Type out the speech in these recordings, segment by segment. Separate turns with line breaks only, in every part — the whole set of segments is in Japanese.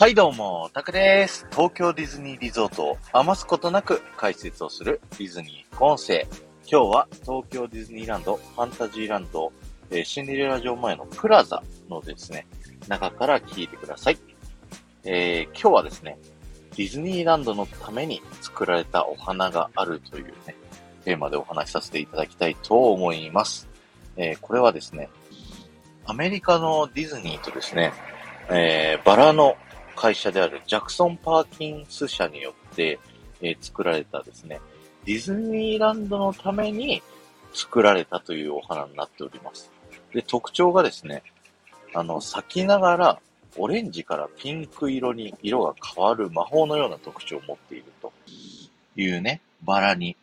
はいどうも、タクです。東京ディズニーリゾートを余すことなく解説をするディズニー音声。今日は東京ディズニーランド、ファンタジーランド、え、シンデレラ城前のプラザのですね、中から聞いてください。えー、今日はですね、ディズニーランドのために作られたお花があるというね、テーマでお話しさせていただきたいと思います。えー、これはですね、アメリカのディズニーとですね、えー、バラの会社であるジャクソン・パーキンス社によって、えー、作られたですね、ディズニーランドのために作られたというお花になっております。で、特徴がですね、あの、咲きながらオレンジからピンク色に色が変わる魔法のような特徴を持っているというね、バラに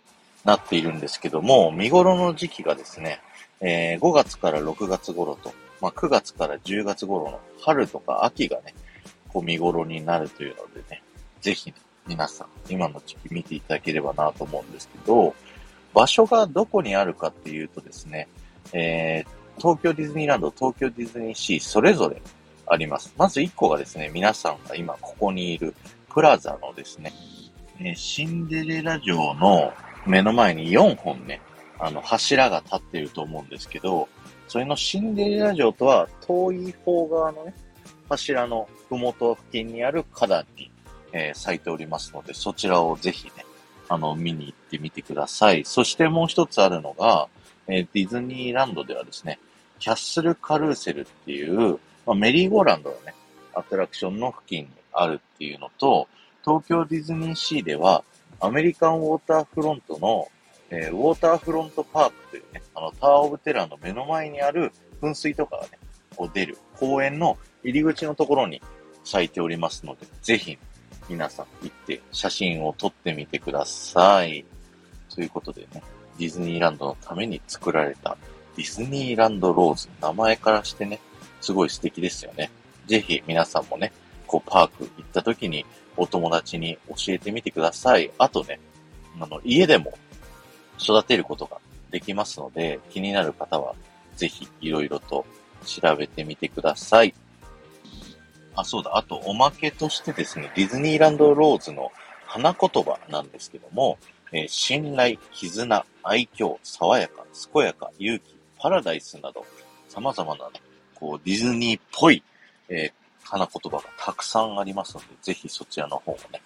なっているんですけども、見頃の時期がですね、えー、5月から6月頃と、まあ、9月から10月頃の春とか秋がね、こう見頃になるというのでね、ぜひ、ね、皆さん、今の時期見ていただければなと思うんですけど、場所がどこにあるかっていうとですね、えー、東京ディズニーランド、東京ディズニーシー、それぞれあります。まず1個がですね、皆さんが今ここにいるプラザのですね、えー、シンデレラ城の目の前に4本ね、あの柱が立っていると思うんですけど、それのシンデレラ城とは遠い方側のね、柱のふもと付近にある花壇に、えー、咲いておりますので、そちらをぜひね、あの、見に行ってみてください。そしてもう一つあるのが、えー、ディズニーランドではですね、キャッスルカルーセルっていう、まあ、メリーゴーランドがね、アトラクションの付近にあるっていうのと、東京ディズニーシーでは、アメリカンウォーターフロントの、えー、ウォーターフロントパークというね、あの、タワーオブテラーの目の前にある噴水とかがね、こう出る公園の入り口のところに咲いておりますので、ぜひ皆さん行って写真を撮ってみてください。ということでね、ディズニーランドのために作られたディズニーランドローズ、名前からしてね、すごい素敵ですよね。ぜひ皆さんもね、こうパーク行った時にお友達に教えてみてください。あとね、あの、家でも育てることができますので、気になる方はぜひいろいろと調べてみてください。あ、そうだ。あと、おまけとしてですね、ディズニーランドローズの花言葉なんですけども、えー、信頼、絆、愛嬌、爽やか、健やか、勇気、パラダイスなど、様々な、こう、ディズニーっぽい、えー、花言葉がたくさんありますので、ぜひそちらの方もね、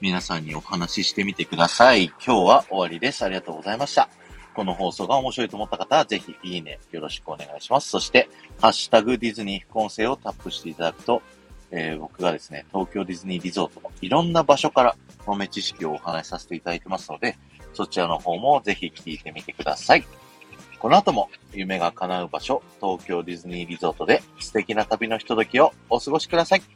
皆さんにお話ししてみてください。今日は終わりです。ありがとうございました。この放送が面白いと思った方は、ぜひいいね、よろしくお願いします。そして、ハッシュタグディズニー副音声をタップしていただくと、えー、僕がですね、東京ディズニーリゾートのいろんな場所から豆知識をお話しさせていただいてますので、そちらの方もぜひ聞いてみてください。この後も夢が叶う場所、東京ディズニーリゾートで素敵な旅のひとときをお過ごしください。